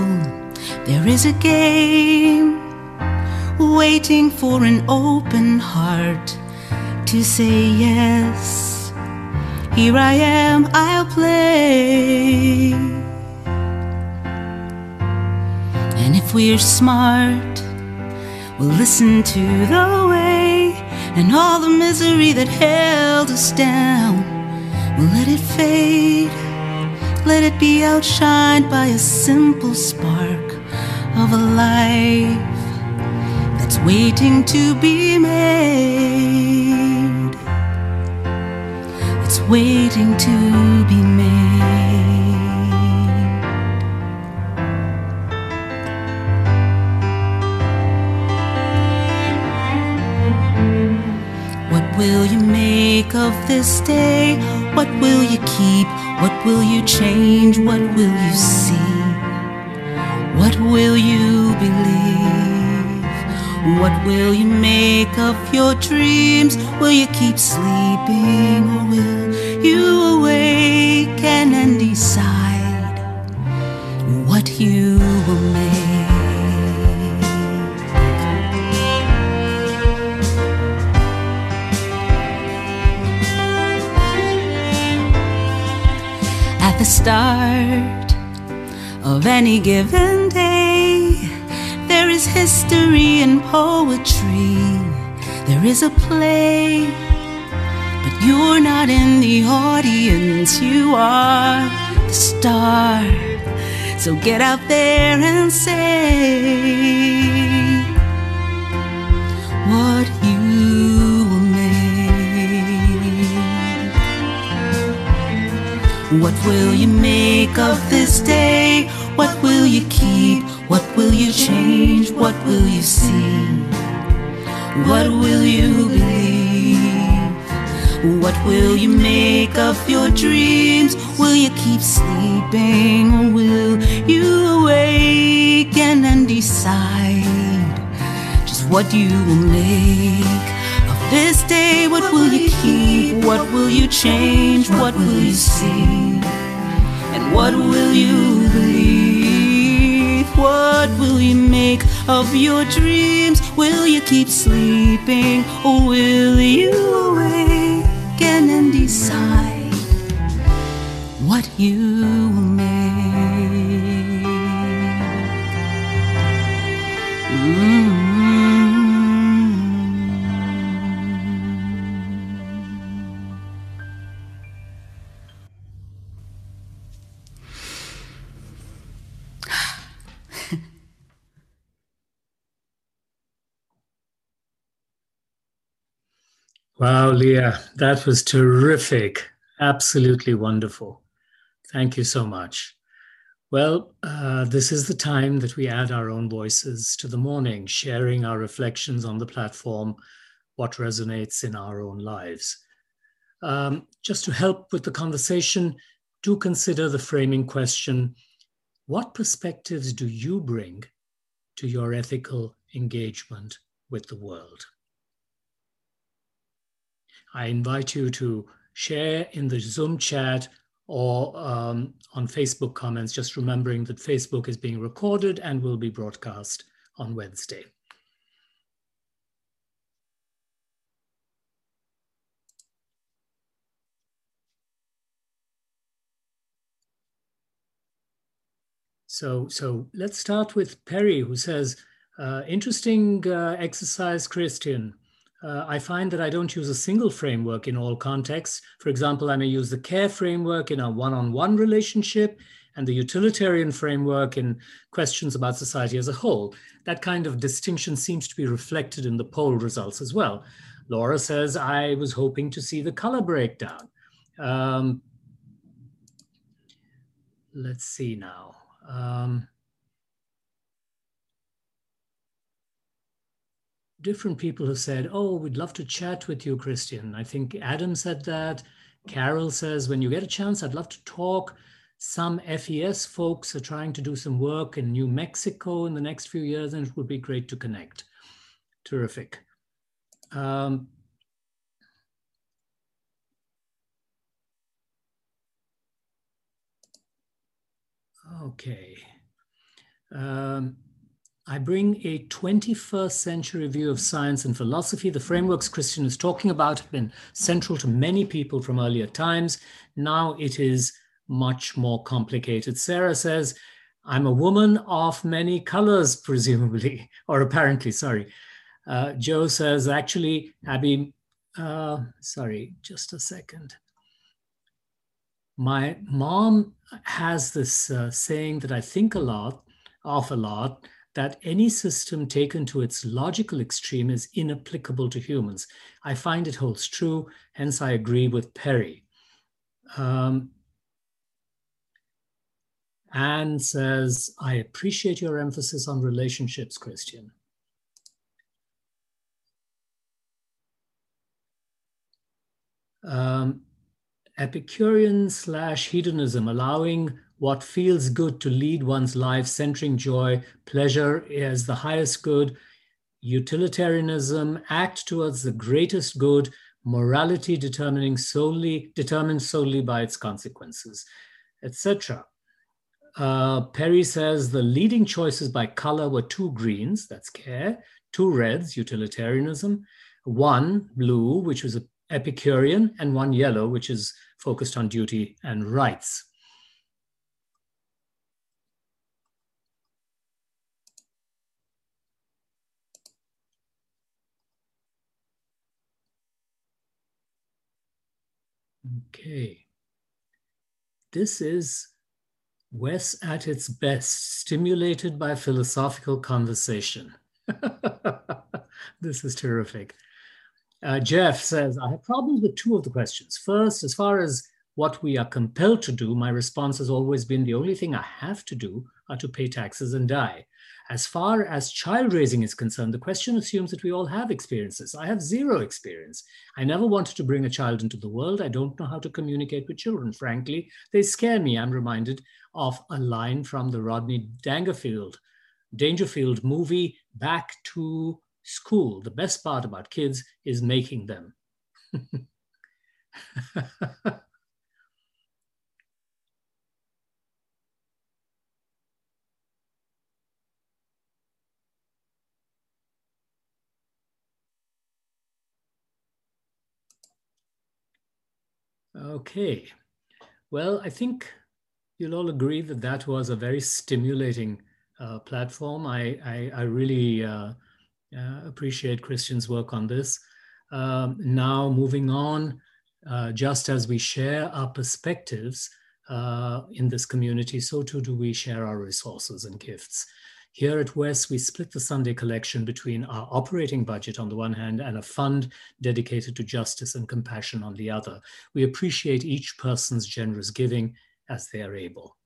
There is a game waiting for an open heart to say yes. Here I am, I'll play. And if we're smart, we'll listen to the way and all the misery that held us down. We'll let it fade, let it be outshined by a simple spark of a life that's waiting to be made. It's waiting to be made. Of this day? What will you keep? What will you change? What will you see? What will you believe? What will you make of your dreams? Will you keep sleeping or will you awaken and decide what you will make? The start of any given day. There is history and poetry, there is a play. But you're not in the audience, you are the star. So get out there and say what What will you make of this day? What will you keep? What will you change? What will you see? What will you believe? What will you make of your dreams? Will you keep sleeping or will you awaken and decide just what you will make? Of this day, what will you keep? What will you change? What will you see? What will you believe? What will you make of your dreams? Will you keep sleeping or will you awaken and decide what you will Wow, Leah, that was terrific. Absolutely wonderful. Thank you so much. Well, uh, this is the time that we add our own voices to the morning, sharing our reflections on the platform, what resonates in our own lives. Um, just to help with the conversation, do consider the framing question What perspectives do you bring to your ethical engagement with the world? I invite you to share in the Zoom chat or um, on Facebook comments, just remembering that Facebook is being recorded and will be broadcast on Wednesday. So, so let's start with Perry, who says, uh, interesting uh, exercise, Christian. Uh, I find that I don't use a single framework in all contexts. For example, I may use the care framework in a one on one relationship and the utilitarian framework in questions about society as a whole. That kind of distinction seems to be reflected in the poll results as well. Laura says, I was hoping to see the color breakdown. Um, let's see now. Um, different people have said, Oh, we'd love to chat with you, Christian. I think Adam said that. Carol says, When you get a chance, I'd love to talk. Some FES folks are trying to do some work in New Mexico in the next few years, and it would be great to connect. Terrific. Um, okay. Um, I bring a 21st century view of science and philosophy. The frameworks Christian is talking about have been central to many people from earlier times. Now it is much more complicated. Sarah says, I'm a woman of many colors, presumably, or apparently, sorry. Uh, Joe says, actually, Abby, uh, sorry, just a second. My mom has this uh, saying that I think a lot, of a lot, that any system taken to its logical extreme is inapplicable to humans. I find it holds true, hence I agree with Perry. Um, Anne says, I appreciate your emphasis on relationships, Christian. Um, Epicurean slash hedonism, allowing what feels good to lead one's life, centering joy, pleasure as the highest good, utilitarianism, act towards the greatest good, morality determining solely determined solely by its consequences, etc. Uh, Perry says the leading choices by color were two greens, that's care, two reds, utilitarianism, one blue, which was Epicurean, and one yellow, which is focused on duty and rights. Okay. This is WES at its best, stimulated by philosophical conversation. this is terrific. Uh, Jeff says, I have problems with two of the questions. First, as far as what we are compelled to do, my response has always been the only thing I have to do are to pay taxes and die. As far as child raising is concerned, the question assumes that we all have experiences. I have zero experience. I never wanted to bring a child into the world. I don't know how to communicate with children, frankly. They scare me. I'm reminded of a line from the Rodney Dangerfield, Dangerfield movie, Back to School. The best part about kids is making them. Okay. Well, I think you'll all agree that that was a very stimulating uh, platform. I, I, I really uh, uh, appreciate Christian's work on this. Um, now, moving on, uh, just as we share our perspectives uh, in this community, so too do we share our resources and gifts. Here at WES, we split the Sunday collection between our operating budget on the one hand and a fund dedicated to justice and compassion on the other. We appreciate each person's generous giving as they are able.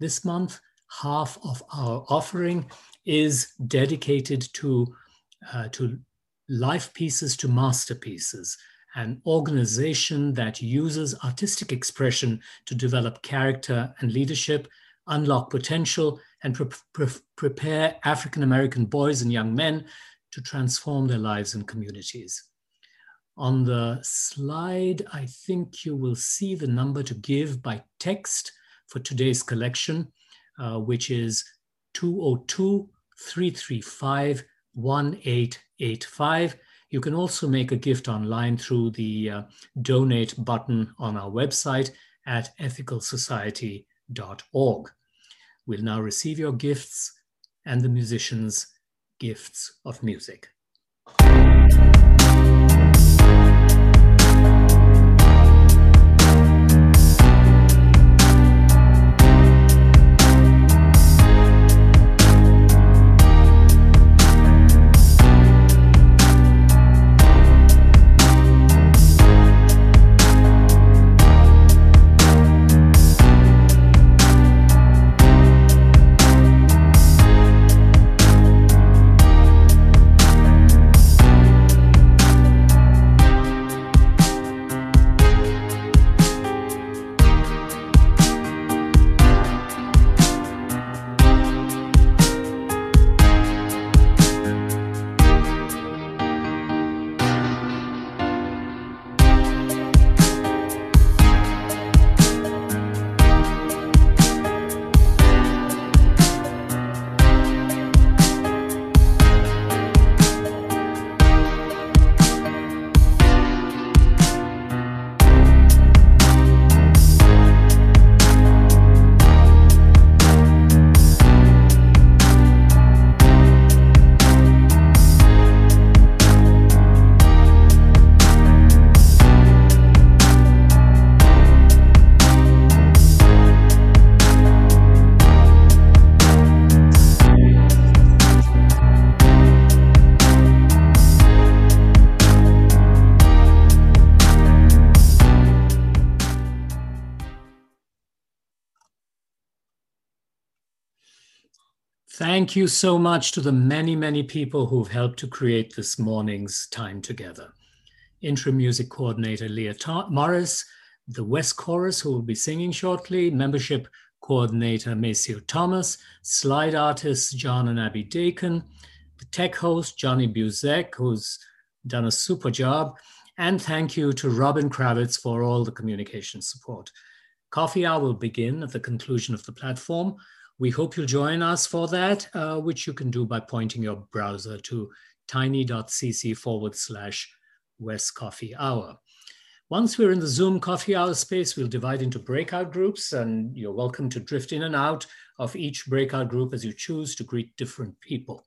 This month, half of our offering is dedicated to, uh, to life pieces to masterpieces, an organization that uses artistic expression to develop character and leadership, unlock potential, and pre pre prepare African American boys and young men to transform their lives and communities. On the slide, I think you will see the number to give by text for today's collection, uh, which is 202 335 1885. You can also make a gift online through the uh, donate button on our website at ethicalsociety.org will now receive your gifts and the musicians' gifts of music. Thank you so much to the many, many people who've helped to create this morning's time together. Interim music coordinator Leah Morris, the WES Chorus, who will be singing shortly, membership coordinator Maceo Thomas, slide artists John and Abby Dakin, the tech host Johnny Buzek, who's done a super job, and thank you to Robin Kravitz for all the communication support. Coffee hour will begin at the conclusion of the platform. We hope you'll join us for that, uh, which you can do by pointing your browser to tiny.cc forward slash WES Coffee Hour. Once we're in the Zoom coffee hour space, we'll divide into breakout groups, and you're welcome to drift in and out of each breakout group as you choose to greet different people.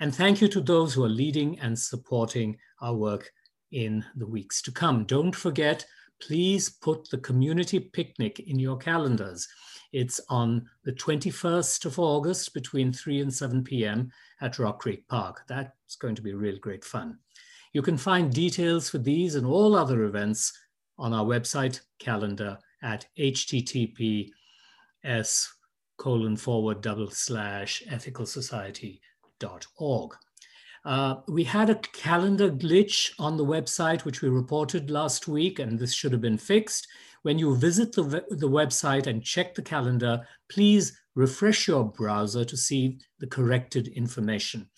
And thank you to those who are leading and supporting our work in the weeks to come. Don't forget, please put the community picnic in your calendars. It's on the 21st of August between 3 and 7 p.m. at Rock Creek Park. That's going to be real great fun. You can find details for these and all other events on our website calendar at https colon forward double slash ethicalsociety.org. Uh, we had a calendar glitch on the website, which we reported last week, and this should have been fixed. When you visit the, the website and check the calendar, please refresh your browser to see the corrected information.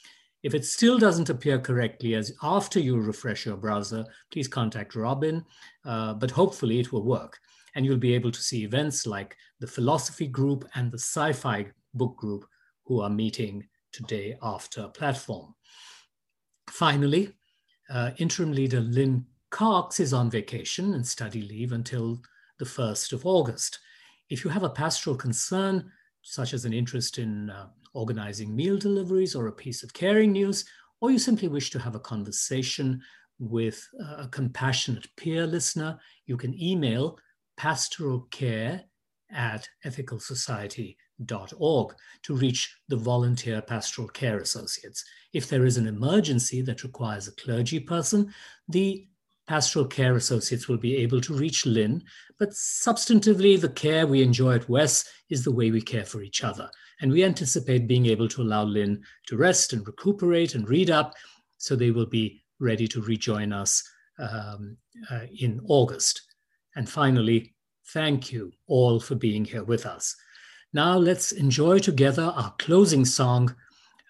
If it still doesn't appear correctly as after you refresh your browser, please contact Robin, uh, but hopefully it will work. And you'll be able to see events like the philosophy group and the sci-fi book group who are meeting today after platform. Finally, uh, interim leader Lynn Cox is on vacation and study leave until the 1st of August. If you have a pastoral concern, such as an interest in uh, organizing meal deliveries or a piece of caring news, or you simply wish to have a conversation with a compassionate peer listener, you can email pastoralcare at ethicalsociety.org to reach the volunteer pastoral care associates. If there is an emergency that requires a clergy person, the pastoral care associates will be able to reach Lynn, but substantively, the care we enjoy at WES is the way we care for each other. And we anticipate being able to allow Lynn to rest and recuperate and read up, so they will be ready to rejoin us um, uh, in August. And finally, thank you all for being here with us. Now let's enjoy together our closing song,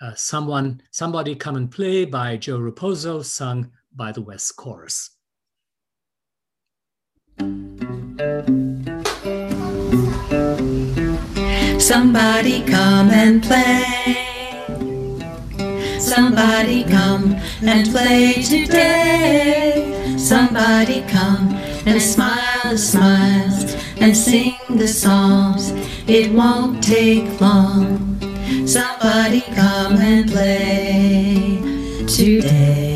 uh, Someone, Somebody Come and Play by Joe Raposo, sung by the WES Chorus. Somebody come and play. Somebody come and play today. Somebody come and smile the smiles and sing the songs. It won't take long. Somebody come and play today.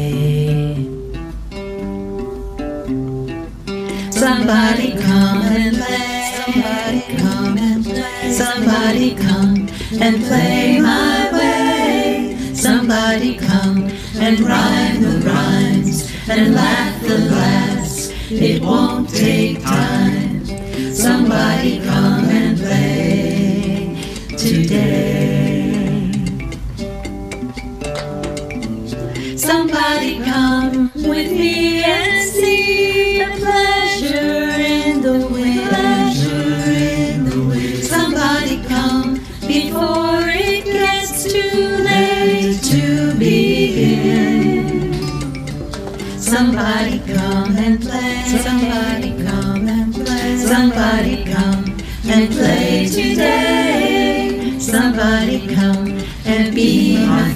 Somebody come and play. Somebody come and play. Somebody come and play my way. Somebody come and rhyme the rhymes and laugh the laughs. It won't take time. Somebody come and play today. Somebody come with me and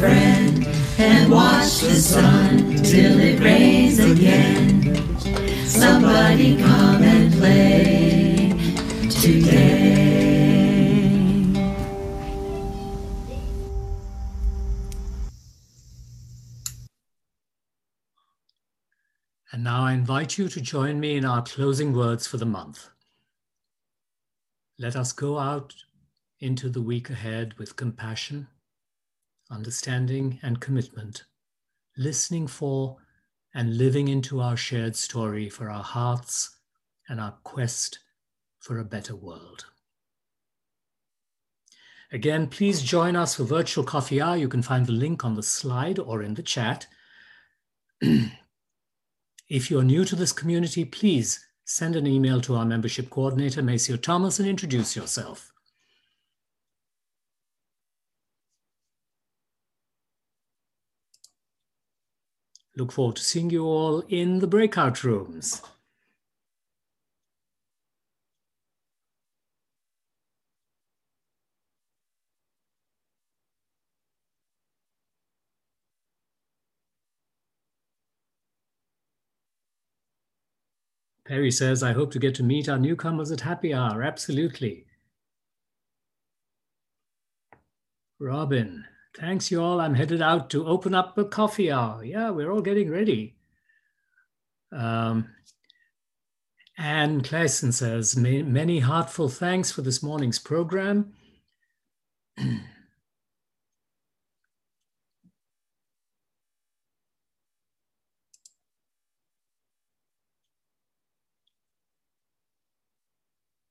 friend and watch the sun till it rains again. Somebody come and play today. And now I invite you to join me in our closing words for the month. Let us go out into the week ahead with compassion, understanding, and commitment, listening for and living into our shared story for our hearts and our quest for a better world. Again, please join us for virtual coffee hour. You can find the link on the slide or in the chat. if you're new to this community, please send an email to our membership coordinator, Maceo Thomas, and introduce yourself. Look forward to seeing you all in the breakout rooms. Perry says, I hope to get to meet our newcomers at happy hour. Absolutely. Robin, thanks you all. I'm headed out to open up a coffee hour. Yeah, we're all getting ready. Um, Anne Clayson says, many heartful thanks for this morning's program.